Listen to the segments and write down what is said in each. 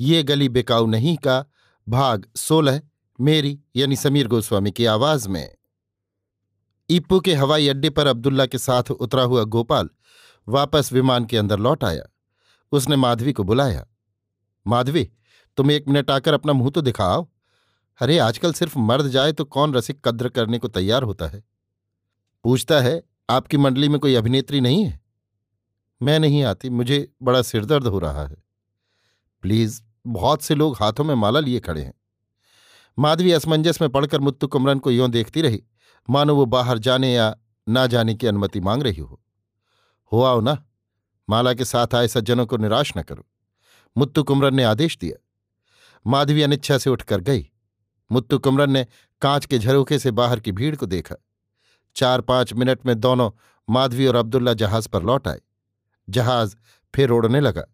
ये गली बेकाऊ नहीं का भाग सोलह मेरी यानी समीर गोस्वामी की आवाज़ में। ईप्पू के हवाई अड्डे पर अब्दुल्ला के साथ उतरा हुआ गोपाल वापस विमान के अंदर लौट आया। उसने माधवी को बुलाया। माधवी, तुम एक मिनट आकर अपना मुँह तो दिखाओ। अरे, आजकल सिर्फ़ मर्द जाए तो कौन रसिक कद्र करने को तैयार होता है? पूछता है, आपकी मंडली में कोई अभिनेत्री नहीं है? मैं नहीं आती, मुझे बड़ा सिरदर्द हो रहा है। प्लीज़, बहुत से लोग हाथों में माला लिए खड़े हैं। माधवी असमंजस में पड़कर मुत्तु कुमरन को यों देखती रही, मानो वो बाहर जाने या ना जाने की अनुमति मांग रही हो। हो आओ ना, माला के साथ आए सज्जनों को निराश न करो। मुत्तु कुमरन ने आदेश दिया। माधवी अनिच्छा से उठकर गई। मुत्तु कुमरन ने कांच के झरोखे से बाहर की भीड़ को देखा। चार पाँच मिनट में दोनों माधवी और अब्दुल्ला जहाज़ पर लौट आए। जहाज़ फिर उड़ने लगा।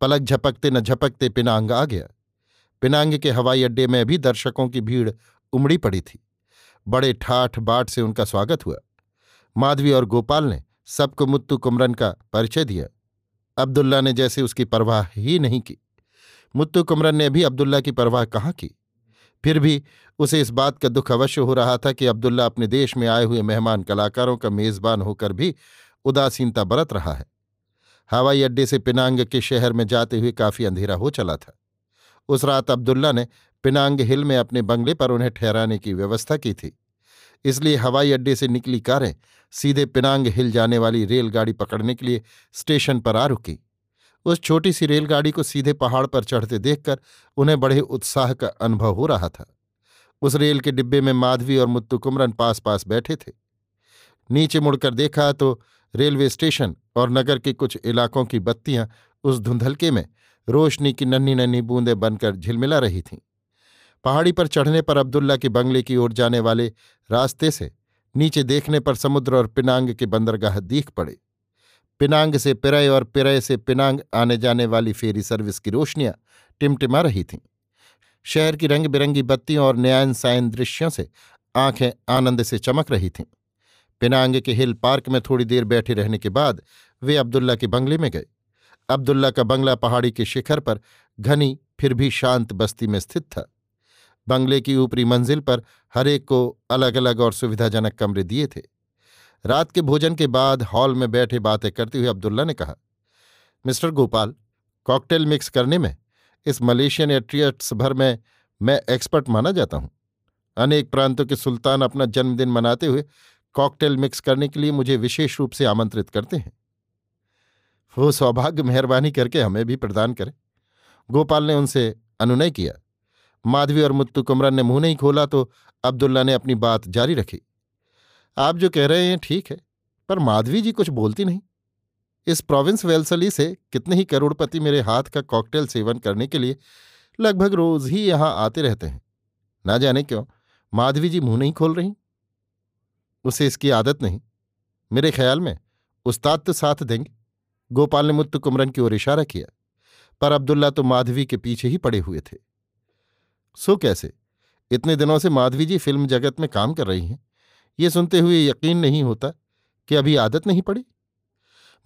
पलक झपकते न झपकते पिनांग आ गया। पिनांग के हवाई अड्डे में भी दर्शकों की भीड़ उमड़ी पड़ी थी। बड़े ठाठ बाट से उनका स्वागत हुआ। माधवी और गोपाल ने सबको मुत्तु कुमरन का परिचय दिया। अब्दुल्ला ने जैसे उसकी परवाह ही नहीं की। मुत्तु कुमरन ने भी अब्दुल्ला की परवाह कहाँ की? फिर भी उसे इस बात का दुख अवश्य हो रहा था कि अब्दुल्ला अपने देश में आए हुए मेहमान कलाकारों का मेजबान होकर भी उदासीनता बरत रहा है। हवाई अड्डे से पिनांग के शहर में जाते हुए काफ़ी अंधेरा हो चला था। उस रात अब्दुल्ला ने पिनांग हिल में अपने बंगले पर उन्हें ठहराने की व्यवस्था की थी। इसलिए हवाई अड्डे से निकली कारें सीधे पिनांग हिल जाने वाली रेलगाड़ी पकड़ने के लिए स्टेशन पर आ रुकी। उस छोटी सी रेलगाड़ी को सीधे पहाड़ पर चढ़ते देखकर उन्हें बड़े उत्साह का अनुभव हो रहा था। उस रेल के डिब्बे में माधवी और मुत्तु कुमरन पास पास बैठे थे। नीचे मुड़कर देखा तो रेलवे स्टेशन और नगर के कुछ इलाकों की बत्तियाँ उस धुंधलके में रोशनी की नन्ही नन्ही बूंदें बनकर झिलमिला रही थीं। पहाड़ी पर चढ़ने पर अब्दुल्ला के बंगले की ओर जाने वाले रास्ते से नीचे देखने पर समुद्र और पिनांग के बंदरगाह दीख पड़े। पिनांग से पिरय और पिरय से पिनांग आने जाने वाली फेरी सर्विस की रोशनियाँ टिमटिमा रही थीं। शहर की रंग बिरंगी बत्तियों और न्यायन सायन दृश्यों से आँखें आनंद से चमक रही थीं। पिनांग के हिल पार्क में थोड़ी देर बैठे रहने के बाद वे अब्दुल्ला के बंगले में गए। अब्दुल्ला का बंगला पहाड़ी के शिखर पर घनी, फिर भी शांत बस्ती में स्थित था। बंगले की ऊपरी मंजिल पर हरेक को अलग अलग और सुविधाजनक कमरे दिए थे। रात के भोजन के बाद हॉल में बैठे बातें करते हुए अब्दुल्ला ने कहा, मिस्टर गोपाल, कॉकटेल मिक्स करने में, इस मलेशियन एट्रियट्स भर में मैं एक्सपर्ट माना जाता हूँ। अनेक प्रांतों के सुल्तान अपना जन्मदिन मनाते हुए कॉकटेल मिक्स करने के लिए मुझे विशेष रूप से आमंत्रित करते हैं। वो सौभाग्य, मेहरबानी करके हमें भी प्रदान करें। गोपाल ने उनसे अनुनय किया। माधवी और मुत्तु कुमरन ने मुँह नहीं खोला तो अब्दुल्ला ने अपनी बात जारी रखी। आप जो कह रहे हैं, ठीक है, पर माधवी जी कुछ बोलती नहीं। इस प्रोविंस वेलसली से कितने ही करोड़पति मेरे हाथ का कॉकटेल सेवन करने के लिए लगभग रोज ही यहाँ आते रहते हैं। ना जाने क्यों, माधवी जी मुँह नहीं खोल रही। उसे इसकी आदत नहीं। मेरे ख्याल में उस्ताद तो साथ देंगे। गोपाल ने मुत्तु कुमरन की ओर इशारा किया, पर अब्दुल्ला तो माधवी के पीछे ही पड़े हुए थे। सो कैसे? इतने दिनों से माधवी जी फ़िल्म जगत में काम कर रही हैं। ये सुनते हुए यकीन नहीं होता कि अभी आदत नहीं पड़ी।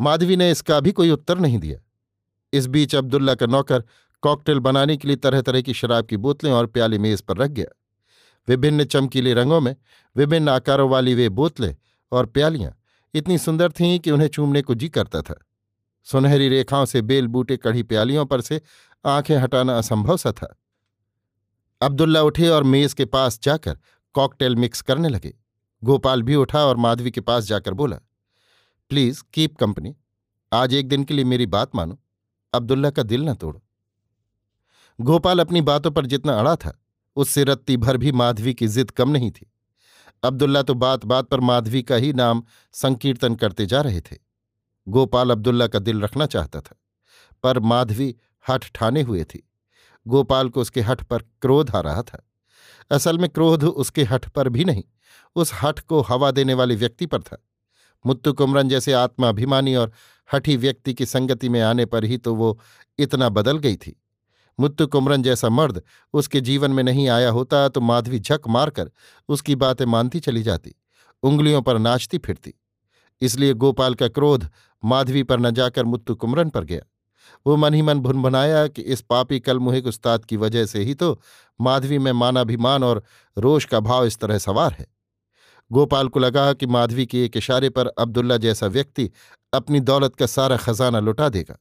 माधवी ने इसका भी कोई उत्तर नहीं दिया। इस बीच अब्दुल्ला का नौकर कॉकटेल बनाने के लिए तरह तरह की शराब की बोतलें और प्याले मेज पर रख गया। विभिन्न चमकीले रंगों में, विभिन्न आकारों वाली वे बोतलें और प्यालियाँ इतनी सुंदर थीं कि उन्हें चूमने को जी करता था। सुनहरी रेखाओं से बेल बूटे कढ़ी प्यालियों पर से आँखें हटाना असंभव सा था। अब्दुल्ला उठे और मेज के पास जाकर कॉकटेल मिक्स करने लगे। गोपाल भी उठा और माधवी के पास जाकर बोला, प्लीज़, कीप कंपनी। आज एक दिन के लिए मेरी बात मानो। अब्दुल्ला का दिल न तोड़ो। गोपाल अपनी बातों पर जितना अड़ा था उससे रत्ती भर भी माधवी की जिद कम नहीं थी। अब्दुल्ला तो बात बात पर माधवी का ही नाम संकीर्तन करते जा रहे थे। गोपाल अब्दुल्ला का दिल रखना चाहता था, पर माधवी हठ ठाने हुए थी। गोपाल को उसके हठ पर क्रोध आ रहा था। असल में क्रोध उसके हठ पर भी नहीं, उस हठ को हवा देने वाले व्यक्ति पर था। मुत्तु कुमरन जैसे आत्माभिमानी और हठी व्यक्ति की संगति में आने पर ही तो वो इतना बदल गई थी। मुत्तु कुमरन जैसा मर्द उसके जीवन में नहीं आया होता तो माधवी झक मारकर उसकी बातें मानती चली जाती, उंगलियों पर नाचती फिरती। इसलिए गोपाल का क्रोध माधवी पर न जाकर मुत्तु कुमरन पर गया। वो मन ही मन भुनभुनाया कि इस पापी कलमुहिक उस्ताद की वजह से ही तो माधवी में मानाभिमान और रोष का भाव इस तरह सवार है। गोपाल को लगा कि माधवी के एक इशारे पर अब्दुल्ला जैसा व्यक्ति अपनी दौलत का सारा खजाना लुटा देगा।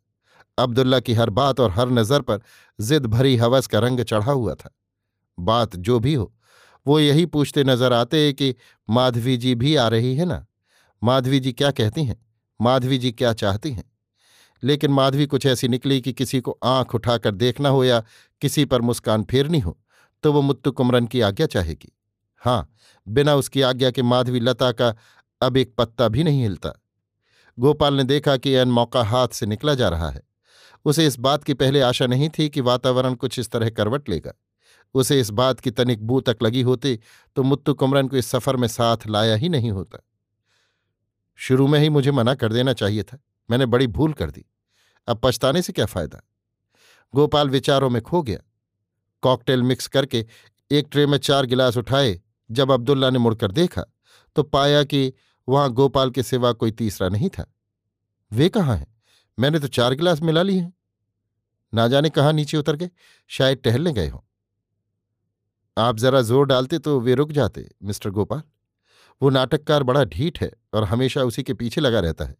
अब्दुल्ला की हर बात और हर नज़र पर जिद भरी हवस का रंग चढ़ा हुआ था। बात जो भी हो, वो यही पूछते नज़र आते कि, माधवी जी भी आ रही है ना? माधवी जी क्या कहती हैं? माधवी जी क्या चाहती हैं? लेकिन माधवी कुछ ऐसी निकली कि किसी को आँख उठाकर देखना हो या किसी पर मुस्कान फेरनी हो तो वो मुत्तु कुमरन की आज्ञा चाहेगी। हाँ बिना उसकी आज्ञा के माधवी लता का अब एक पत्ता भी नहीं हिलता। गोपाल ने देखा कि एन मौका हाथ से निकला जा रहा है। उसे इस बात की पहले आशा नहीं थी कि वातावरण कुछ इस तरह करवट लेगा। उसे इस बात की तनिक बू तक लगी होती तो मुत्तु कुमरन को इस सफ़र में साथ लाया ही नहीं होता। शुरू में ही मुझे मना कर देना चाहिए था। मैंने बड़ी भूल कर दी। अब पछताने से क्या फ़ायदा? गोपाल विचारों में खो गया। कॉकटेल मिक्स करके एक ट्रे में चार गिलास उठाए। जब अब्दुल्ला ने मुड़कर देखा तो पाया कि वहाँ गोपाल के सिवा कोई तीसरा नहीं था। वे कहाँ हैं? मैंने तो चार गिलास मिला लिए हैं। ना जाने कहाँ नीचे उतर गए, शायद टहलने गए हों। आप जरा ज़ोर डालते तो वे रुक जाते, मिस्टर गोपाल। वो नाटककार बड़ा ढीठ है और हमेशा उसी के पीछे लगा रहता है।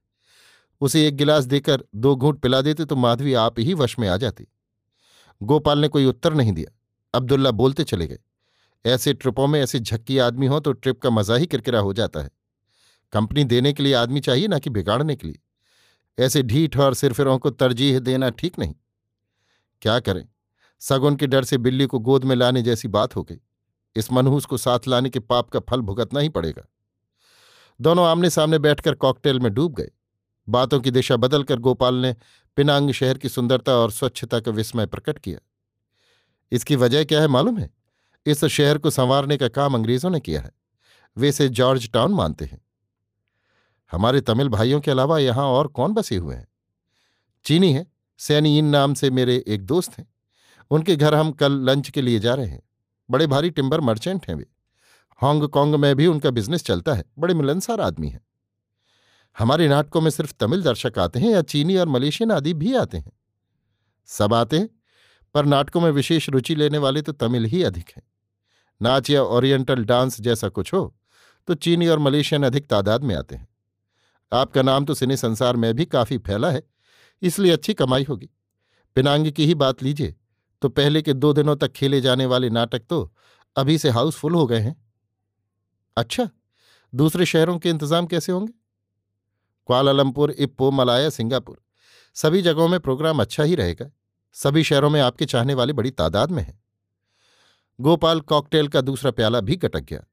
उसे एक गिलास देकर दो घूंट पिला देते तो माधवी आप ही वश में आ जाती। गोपाल ने कोई उत्तर नहीं दिया। अब्दुल्ला बोलते चले गए। ऐसे ट्रिपों में ऐसे झक्की आदमी हो तो ट्रिप का मज़ा ही किरकिरा हो जाता है। कंपनी देने के लिए आदमी चाहिए ना कि बिगाड़ने के लिए। ऐसे ढीठ और सिरफिरों को तरजीह देना ठीक नहीं। क्या करें? सगुन के डर से बिल्ली को गोद में लाने जैसी बात हो गई। इस मनहूस को साथ लाने के पाप का फल भुगतना ही पड़ेगा। दोनों आमने सामने बैठकर कॉकटेल में डूब गए। बातों की दिशा बदलकर गोपाल ने पिनांग शहर की सुंदरता और स्वच्छता का विस्मय प्रकट किया। इसकी वजह क्या है मालूम है? इस शहर को संवारने का काम अंग्रेज़ों ने किया है। वे इसे जॉर्ज टाउन मानते हैं। हमारे तमिल भाइयों के अलावा यहाँ और कौन बसे हुए हैं? चीनी है सैनी इन नाम से मेरे एक दोस्त हैं। उनके घर हम कल लंच के लिए जा रहे हैं। बड़े भारी टिम्बर मर्चेंट हैं वे। हांगकांग में भी उनका बिज़नेस चलता है। बड़े मिलनसार आदमी हैं। हमारे नाटकों में सिर्फ़ तमिल दर्शक आते हैं या चीनी और मलेशियन आदि भी आते हैं? सब आते हैं, पर नाटकों में विशेष रुचि लेने वाले तो तमिल ही अधिक हैं। नाच या ओरिएंटल डांस जैसा कुछ हो तो चीनी और मलेशियन अधिक तादाद में आते हैं। आपका नाम तो सिने संसार में भी काफ़ी फैला है, इसलिए अच्छी कमाई होगी। पिनांग की ही बात लीजिए तो पहले के दो दिनों तक खेले जाने वाले नाटक तो अभी से हाउसफुल हो गए हैं। अच्छा दूसरे शहरों के इंतज़ाम कैसे होंगे? क्वालालंपुर, इप्पो, मलाया, सिंगापुर, सभी जगहों में प्रोग्राम अच्छा ही रहेगा। सभी शहरों में आपके चाहने वाले बड़ी तादाद में हैं। गोपाल कॉकटेल का दूसरा प्याला भी कटक गया।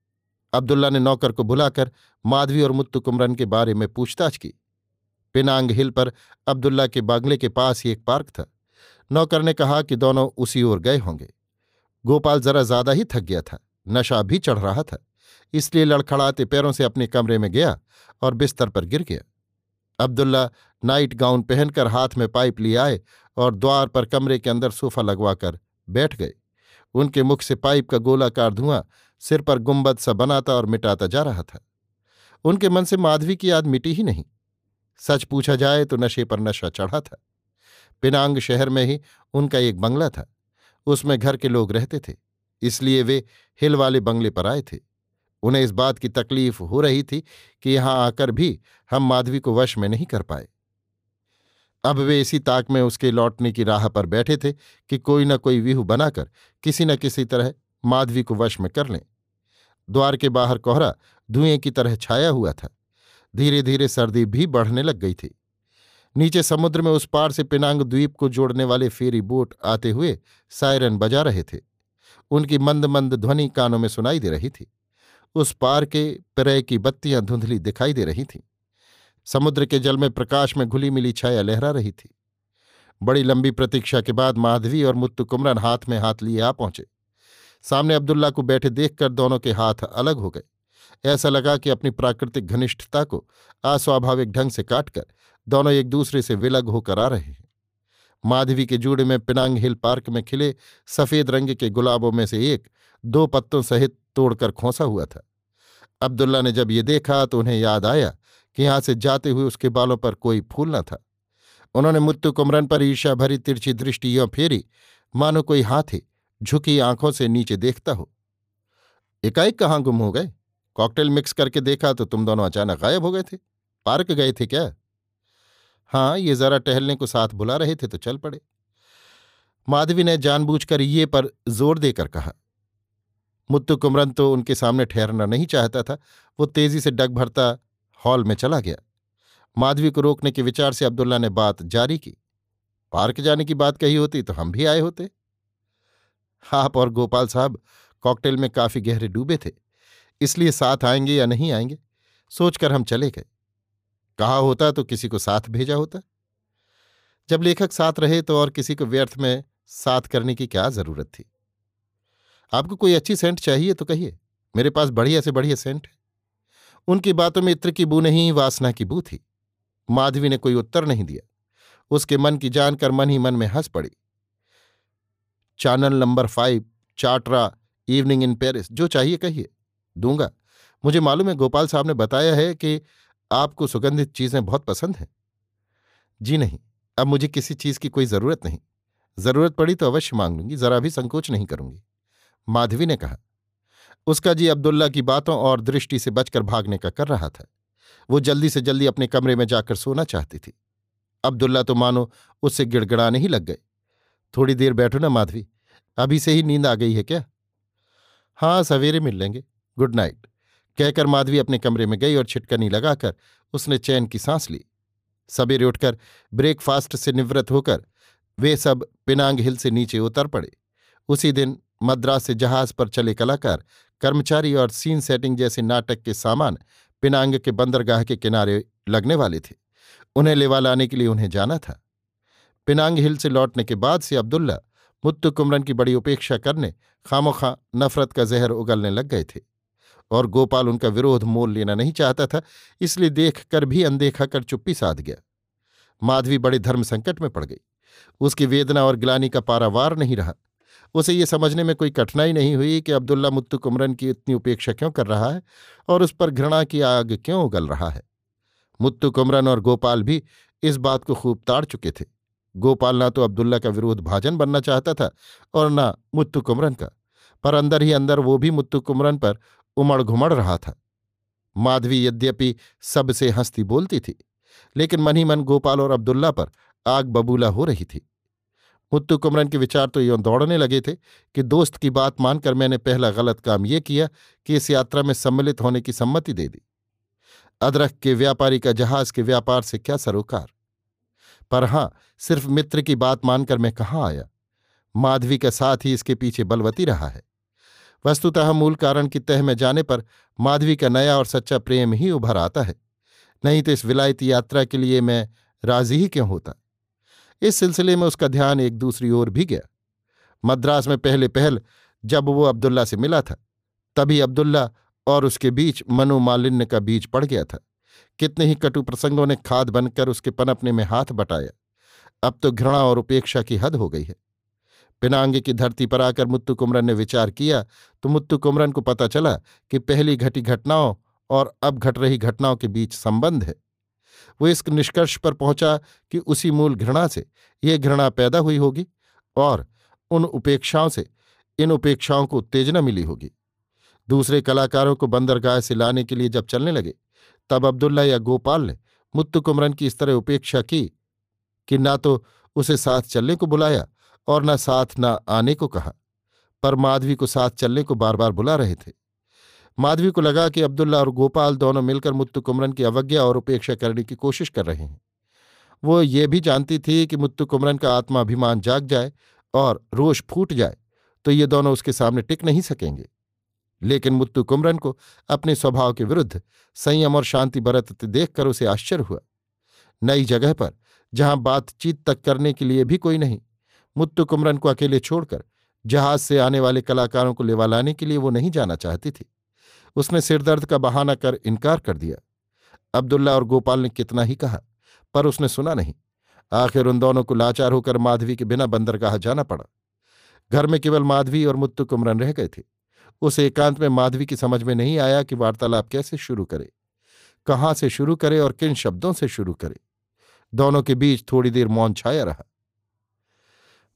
अब्दुल्ला ने नौकर को बुलाकर माधवी और मुत्तु कुमरन के बारे में पूछताछ की। पिनांग हिल पर अब्दुल्ला के बांगले के पास ही एक पार्क था। नौकर ने कहा कि दोनों उसी ओर गए होंगे। गोपाल जरा ज़्यादा ही थक गया था, नशा भी चढ़ रहा था, इसलिए लड़खड़ाते पैरों से अपने कमरे में गया और बिस्तर पर गिर गया। अब्दुल्ला नाइट गाउन पहनकर हाथ में पाइप लिए आए और द्वार पर कमरे के अंदर सोफा लगवाकर बैठ गए। उनके मुख से पाइप का गोलाकार धुआँ सिर पर गुंबद सा बनाता और मिटाता जा रहा था। उनके मन से माधवी की याद मिटी ही नहीं। सच पूछा जाए तो नशे पर नशा चढ़ा था। पिनांग शहर में ही उनका एक बंगला था। उसमें घर के लोग रहते थे। इसलिए वे हिल वाले बंगले पर आए थे। उन्हें इस बात की तकलीफ़ हो रही थी कि यहाँ आकर भी हम माधवी को वश में नहीं कर पाए। अब वे इसी ताक में उसके लौटने की राह पर बैठे थे कि कोई न कोई व्यूह बनाकर किसी न किसी तरह माधवी को वश में कर लें। द्वार के बाहर कोहरा धुएँ की तरह छाया हुआ था। धीरे धीरे सर्दी भी बढ़ने लग गई थी। नीचे समुद्र में उस पार से पिनांग द्वीप को जोड़ने वाले फेरी बोट आते हुए सायरन बजा रहे थे। उनकी मंद मंद ध्वनि कानों में सुनाई दे रही थी। उस पार के परय की बत्तियाँ धुंधली दिखाई दे रही थीं। समुद्र के जल में प्रकाश में घुली मिली छाया लहरा रही थी। बड़ी लंबी प्रतीक्षा के बाद माधवी और मुत्तु कुमरन हाथ में हाथ लिए आ पहुँचे। सामने अब्दुल्ला को बैठे देखकर दोनों के हाथ अलग हो गए। ऐसा लगा कि अपनी प्राकृतिक घनिष्ठता को अस्वाभाविक ढंग से काटकर दोनों एक दूसरे से विलग होकर आ रहे हैं। माधवी के जूड़े में पिनांग हिल पार्क में खिले सफ़ेद रंग के गुलाबों में से एक दो पत्तों सहित तोड़कर खोसा हुआ था। अब्दुल्ला ने जब ये देखा तो उन्हें याद आया कि यहाँ से जाते हुए उसके बालों पर कोई फूल न था। उन्होंने मुत्तु कुमरन पर ईर्षा भरी तिरछी दृष्टि यों फेरी, मानो कोई हाथी झुकी आँखों से नीचे देखता हो। एकाएक कहाँ गुम हो गए? कॉकटेल मिक्स करके देखा तो तुम दोनों अचानक गायब हो गए थे। पार्क गए थे क्या? हाँ ये जरा टहलने को साथ बुला रहे थे तो चल पड़े। माधवी ने जानबूझकर ये पर ज़ोर देकर कहा। मुत्तु कुमरन तो उनके सामने ठहरना नहीं चाहता था। वो तेज़ी से डग भरता हॉल में चला गया। माधवी को रोकने के विचार से अब्दुल्ला ने बात जारी की। पार्क जाने की बात कही होती तो हम भी आए होते। आप और गोपाल साहब कॉकटेल में काफ़ी गहरे डूबे थे, इसलिए साथ आएँगे या नहीं आएँगे, सोचकर हम चले गए। कहा होता तो किसी को साथ भेजा होता। जब लेखक साथ रहे तो और किसी को व्यर्थ में साथ करने की क्या ज़रूरत थी? आपको कोई अच्छी सेंट चाहिए तो कहिए, मेरे पास बढ़िया से बढ़िया सेंट है। उनकी बातों में इत्र की बू नहीं, वासना की बू थी। माधवी ने कोई उत्तर नहीं दिया। उसके मन की जानकर मन ही मन में हंस पड़ी। चैनल नंबर फाइव चार्टरा इवनिंग इन पेरिस जो चाहिए कहिए, दूँगा। मुझे मालूम है गोपाल साहब ने बताया है कि आपको सुगंधित चीज़ें बहुत पसंद हैं। जी नहीं, अब मुझे किसी चीज़ की कोई ज़रूरत नहीं। ज़रूरत पड़ी तो अवश्य मांग लूँगी, जरा भी संकोच नहीं करूँगी। माधवी ने कहा, उसका जी अब्दुल्ला की बातों और दृष्टि से बचकर भागने का कर रहा था। वो जल्दी से जल्दी अपने कमरे में जाकर सोना चाहती थी। अब्दुल्ला तो मानो उससे गिड़गड़ाने ही लग गए। थोड़ी देर बैठो ना, माधवी। अभी से ही नींद आ गई है क्या? हाँ सवेरे मिल लेंगे। Good night. कहकर माधवी अपने कमरे में गई और छिटकनी लगाकर उसने चैन की सांस ली। सवेरे उठकर ब्रेकफास्ट से निवृत्त होकर वे सब पिनांग हिल से नीचे उतर पड़े। उसी दिन मद्रास से जहाज़ पर चले कलाकार, कर्मचारी और सीन सेटिंग जैसे नाटक के सामान पिनांग के बंदरगाह के किनारे लगने वाले थे। उन्हें लेवा लाने के लिए उन्हें जाना था। पिनांग हिल से लौटने के बाद से अब्दुल्ला मुत्तु कुमरन की बड़ी उपेक्षा करने, खामोखा नफरत का जहर उगलने लग गए थे। और गोपाल उनका विरोध मोल लेना नहीं चाहता था, इसलिए देख कर भी अनदेखा कर चुप्पी साध गया। माधवी बड़े धर्म संकट में पड़ गई। उसकी वेदना और ग्लानी का पारावार नहीं रहा। उसे ये समझने में कोई कठिनाई नहीं हुई कि अब्दुल्ला मुत्तु कुमरन की इतनी उपेक्षा क्यों कर रहा है और उस पर घृणा की आग क्यों उगल रहा है। मुत्तु कुमरन और गोपाल भी इस बात को खूब ताड़ चुके थे। गोपाल ना तो अब्दुल्ला का विरोध भाजन बनना चाहता था और न मुत्तु कुमरन का। पर अंदर ही अंदर वो भी मुत्तु कुमरन पर उमड़ घुमड़ रहा था। माधवी यद्यपि सबसे हंसती बोलती थी, लेकिन मन ही मन गोपाल और अब्दुल्ला पर आग बबूला हो रही थी। मुत्तु कुमरन के विचार तो यों दौड़ने लगे थे कि दोस्त की बात मानकर मैंने पहला गलत काम ये किया कि इस यात्रा में सम्मिलित होने की सम्मति दे दी। अदरक के व्यापारी का जहाज़ के व्यापार से क्या सरोकार? पर हाँ, सिर्फ़ मित्र की बात मानकर मैं कहाँ आया? माधवी का साथ ही इसके पीछे बलवती रहा है। वस्तुतः मूल कारण की तह में जाने पर माधवी का नया और सच्चा प्रेम ही उभर आता है। नहीं तो इस विलायती यात्रा के लिए मैं राज़ी ही क्यों होता? इस सिलसिले में उसका ध्यान एक दूसरी ओर भी गया। मद्रास में पहले पहल जब वो अब्दुल्ला से मिला था, तभी अब्दुल्ला और उसके बीच मनोमालिन्य का बीज पड़ गया था। कितने ही कटु प्रसंगों ने खाद बनकर उसके पनपने में हाथ बटाया। अब तो घृणा और उपेक्षा की हद हो गई है। पिनांग की धरती पर आकर मुत्तु कुमरन ने विचार किया तो मुत्तु कुमरन को पता चला कि पहली घटी घटनाओं और अब घट रही घटनाओं के बीच संबंध है। वो इस निष्कर्ष पर पहुँचा कि उसी मूल घृणा से ये घृणा पैदा हुई होगी और उन उपेक्षाओं से, इन उपेक्षाओं को उत्तेजना मिली होगी। दूसरे कलाकारों को बंदरगाह से लाने के लिए जब चलने लगे तब अब्दुल्ला या गोपाल ने मुत्तु कुमरन की इस तरह उपेक्षा की कि ना तो उसे साथ चलने को बुलाया और न साथ न आने को कहा, पर माधवी को साथ चलने को बार बार बुला रहे थे। माधवी को लगा कि अब्दुल्ला और गोपाल दोनों मिलकर मुत्तु कुमरन की अवज्ञा और उपेक्षा करने की कोशिश कर रहे हैं। वो ये भी जानती थी कि मुत्तु कुमरन का आत्माभिमान जाग जाए और रोष फूट जाए तो ये दोनों उसके सामने टिक नहीं सकेंगे। लेकिन मुत्तु कुमरन को अपने स्वभाव के विरुद्ध संयम और शांति बरतते देखकर उसे आश्चर्य हुआ। नई जगह पर, जहाँ बातचीत तक करने के लिए भी कोई नहीं, मुत्तु कुमरन को अकेले छोड़कर जहाज़ से आने वाले कलाकारों को लेवा लाने के लिए वो नहीं जाना चाहती थी। उसने सिरदर्द का बहाना कर इनकार कर दिया। अब्दुल्ला और गोपाल ने कितना ही कहा, पर उसने सुना नहीं। आखिर उन दोनों को लाचार होकर माधवी के बिना बंदरगाह जाना पड़ा। घर में केवल माधवी और मुत्तु कुमरन रह गए थे। उस एकांत में माधवी की समझ में नहीं आया कि वार्तालाप कैसे शुरू करे, कहाँ से शुरू करे और किन शब्दों से शुरू करे। दोनों के बीच थोड़ी देर मौन छाया रहा।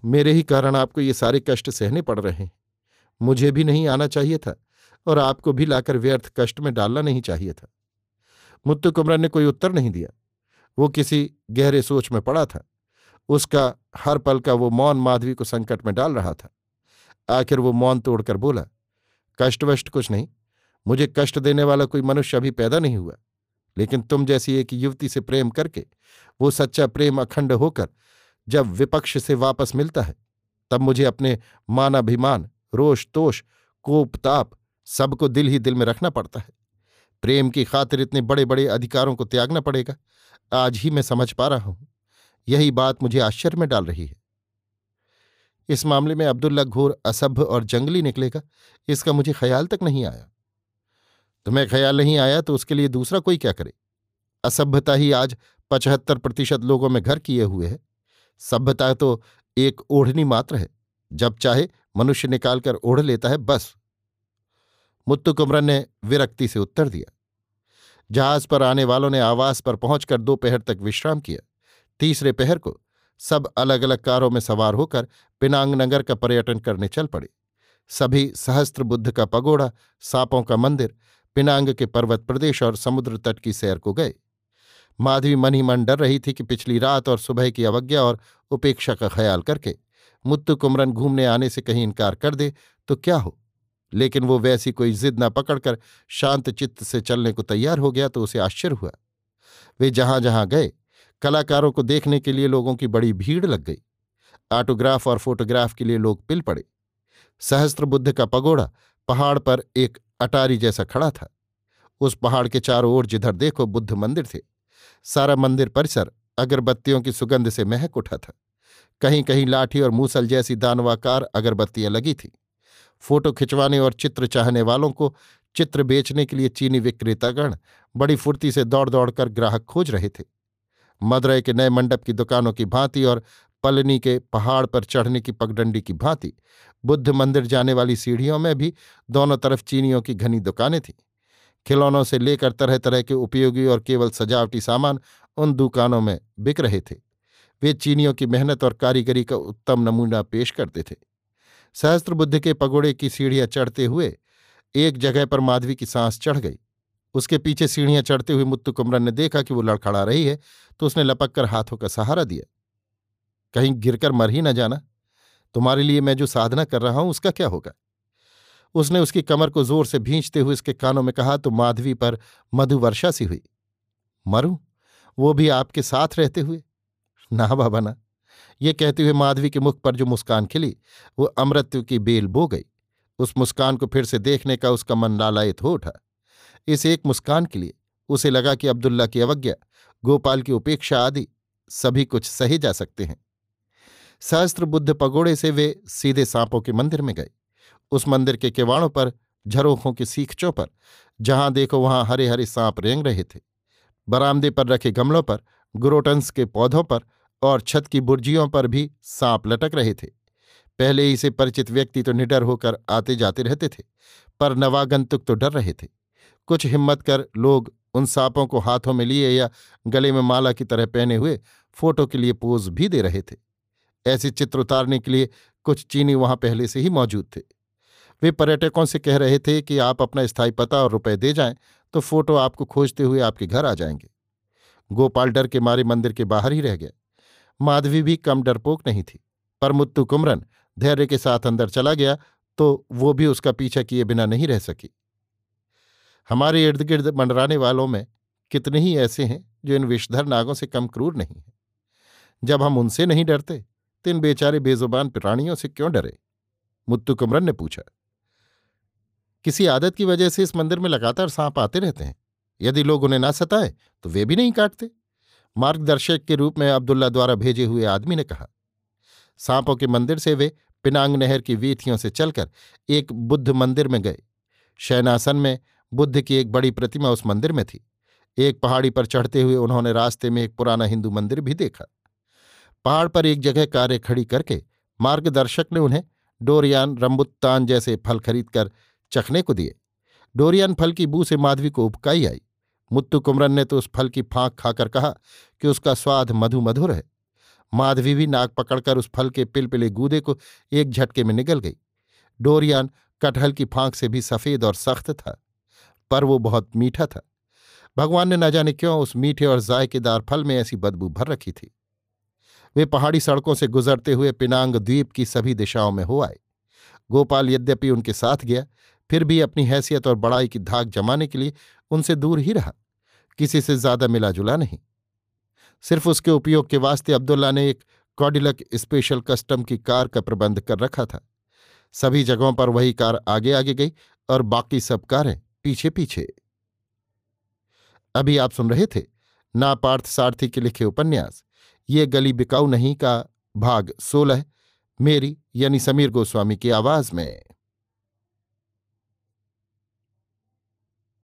मेरे ही कारण आपको ये सारे कष्ट सहने पड़ रहे हैं। मुझे भी नहीं आना चाहिए था और आपको भी लाकर व्यर्थ कष्ट में डालना नहीं चाहिए था। मुत्तु कुमरन ने कोई उत्तर नहीं दिया। वो किसी गहरे सोच में पड़ा था। उसका हर पल का वो मौन माधवी को संकट में डाल रहा था। आखिर वो मौन तोड़कर बोला कष्ट वष्ट कुछ नहीं। मुझे कष्ट देने वाला कोई मनुष्य अभी पैदा नहीं हुआ। लेकिन तुम जैसी एक युवती से प्रेम करके, वो सच्चा प्रेम अखंड होकर जब विपक्ष से वापस मिलता है, तब मुझे अपने मानाभिमान रोष तोष कोप ताप सबको दिल ही दिल में रखना पड़ता है। प्रेम की खातिर इतने बड़े बड़े अधिकारों को त्यागना पड़ेगा। आज ही मैं समझ पा रहा हूँ। यही बात मुझे आश्चर्य में डाल रही है। इस मामले में अब्दुल्ला घोर असभ्य और जंगली निकलेगा। इसका मुझे ख्याल तक नहीं आया। तुम्हें ख्याल नहीं आया तो उसके लिए दूसरा कोई क्या करे? असभ्यता ही आज पचहत्तर प्रतिशत लोगों में घर किए हुए है। सभ्यता तो एक ओढ़नी मात्र है। जब चाहे मनुष्य निकालकर ओढ़ लेता है, बस। मुत्तु कुमरन ने विरक्ति से उत्तर दिया। जहाज़ पर आने वालों ने आवास पर पहुंचकर दोपहर तक विश्राम किया। तीसरे पहर को सब अलग अलग कारों में सवार होकर पिनांग नगर का पर्यटन करने चल पड़े। सभी सहस्त्र बुद्ध का पगोड़ा, सांपों का मंदिर, पिनांग के पर्वत प्रदेश और समुद्र तट की सैर को गए। माधवी मन ही मन डर रही थी कि पिछली रात और सुबह की अवज्ञा और उपेक्षा का ख्याल करके मुत्तु कुमरन घूमने आने से कहीं इनकार कर दे तो क्या हो? लेकिन वो वैसी कोई जिद न पकड़कर शांत चित्त से चलने को तैयार हो गया तो उसे आश्चर्य हुआ। वे जहाँ जहाँ गए कलाकारों को देखने के लिए लोगों की बड़ी भीड़ लग गई। ऑटोग्राफ और फोटोग्राफ के लिए लोग पिल पड़े। सहस्त्र बुद्ध का पगोड़ा पहाड़ पर एक अटारी जैसा खड़ा था। उस पहाड़ के चारों ओर जिधर देखो बुद्ध मंदिर थे। सारा मंदिर परिसर अगरबत्तियों की सुगंध से महक उठा था। कहीं कहीं लाठी और मूसल जैसी दानवाकार अगरबत्तियाँ लगी थीं। फ़ोटो खिंचवाने और चित्र चाहने वालों को चित्र बेचने के लिए चीनी विक्रेतागण बड़ी फुर्ती से दौड़ दौड़कर ग्राहक खोज रहे थे। मदुरई के नए मंडप की दुकानों की भांति और पलनी के पहाड़ पर चढ़ने की पगडंडी की भांति, बुद्ध मंदिर जाने वाली सीढ़ियों में भी दोनों तरफ़ चीनियों की घनी दुकानें थीं। खिलौनों से लेकर तरह तरह के उपयोगी और केवल सजावटी सामान उन दुकानों में बिक रहे थे। वे चीनियों की मेहनत और कारीगरी का उत्तम नमूना पेश करते थे। सहस्त्र बुद्ध के पगोड़े की सीढ़ियाँ चढ़ते हुए एक जगह पर माधवी की सांस चढ़ गई। उसके पीछे सीढ़ियाँ चढ़ते हुए मुत्तु कुमरन ने देखा कि वो लड़खड़ा रही है तो उसने लपक कर हाथों का सहारा दिया। कहीं गिरकर मर ही न जाना। तुम्हारे लिए मैं जो साधना कर रहा हूँ, उसका क्या होगा? उसने उसकी कमर को ज़ोर से भींचते हुए उसके कानों में कहा तो माधवी पर मधुवर्षा सी हुई। मरूं? वो भी आपके साथ रहते हुए? ना बाबा, ना। ये कहते हुए माधवी के मुख पर जो मुस्कान खिली, वो अमृत्यु की बेल बो गई। उस मुस्कान को फिर से देखने का उसका मन लालायित हो उठा। इस एक मुस्कान के लिए। उसे लगा कि अब्दुल्ला की अवज्ञा, गोपाल की उपेक्षा आदि सभी कुछ सही जा सकते हैं। सहस्त्र बुद्ध पगोड़े से वे सीधे सांपों के मंदिर में गए। उस मंदिर के किवाड़ों पर, झरोखों के सीखचों पर, जहाँ देखो वहाँ हरे हरे सांप रेंग रहे थे। बरामदे पर रखे गमलों पर, गुरोटन्स के पौधों पर और छत की बुर्जियों पर भी सांप लटक रहे थे। पहले ही से परिचित व्यक्ति तो निडर होकर आते जाते रहते थे, पर नवागंतुक तो डर रहे थे। कुछ हिम्मत कर लोग उन सांपों को हाथों में लिए या गले में माला की तरह पहने हुए फ़ोटो के लिए पोज भी दे रहे थे। ऐसे चित्र उतारने के लिए कुछ चीनी वहाँ पहले से ही मौजूद थे। वे पर्यटकों से कह रहे थे कि आप अपना स्थायी पता और रुपए दे जाएँ तो फ़ोटो आपको खोजते हुए आपके घर आ जाएँगे। गोपाल डर के मारे मंदिर के बाहर ही रह गया। माधवी भी कम डरपोक नहीं थी, पर मुत्तु कुमरन धैर्य के साथ अंदर चला गया तो वो भी उसका पीछा किए बिना नहीं रह सकी। हमारे इर्द गिर्द मंडराने वालों में कितने ही ऐसे हैं जो इन विषधर नागों से कम क्रूर नहीं है। जब हम उनसे नहीं डरते तो इन बेचारे बेजुबान प्राणियों से क्यों डरे? मुत्तु कुमरन ने पूछा। किसी आदत की वजह से इस मंदिर में लगातार सांप आते रहते हैं। यदि लोग उन्हें ना सताए तो वे भी नहीं काटते। मार्गदर्शक के रूप में अब्दुल्ला द्वारा भेजे हुए आदमी ने कहा। सांपों के मंदिर से वे पिनांग नहर की वीथियों से चलकर एक बुद्ध मंदिर में गए। शयनासन में बुद्ध की एक बड़ी प्रतिमा उस मंदिर में थी। एक पहाड़ी पर चढ़ते हुए उन्होंने रास्ते में एक पुराना हिंदू मंदिर भी देखा। पहाड़ पर एक जगह कार्य खड़ी करके मार्गदर्शक ने उन्हें डोरियान रंबुत्तान जैसे फल खरीदकर चखने को दिए। डोरियान फल की बू से माधवी को उपकाई आई। मुत्तु कुमरन ने तो उस फल की फांक खाकर कहा कि उसका स्वाद मधु मधुर है। माधवी भी नाक पकड़कर उस फल के पिलपिले गूदे को एक झटके में निगल गई। डोरियान कटहल की फांक से भी सफ़ेद और सख्त था। पर वो बहुत मीठा था। भगवान ने न जाने क्यों उस मीठे और जायकेदार फल में ऐसी बदबू भर रखी थी। वे पहाड़ी सड़कों से गुजरते हुए पिनांग द्वीप की सभी दिशाओं में हो आए। गोपाल यद्यपि उनके साथ गया, फिर भी अपनी हैसियत और बड़ाई की धाक जमाने के लिए उनसे दूर ही रहा। किसी से ज़्यादा मिला जुला नहीं। सिर्फ़ उसके उपयोग के वास्ते अब्दुल्ला ने एक कॉडिलक स्पेशल कस्टम की कार का प्रबंध कर रखा था। सभी जगहों पर वही कार आगे आगे गई और बाकी सब कारें पीछे पीछे अभी आप सुन रहे थे ना पार्थ सारथी के लिखे उपन्यास, ये गली बिकाऊ नहीं का भाग सोलह, मेरी यानी समीर गोस्वामी की आवाज़ में।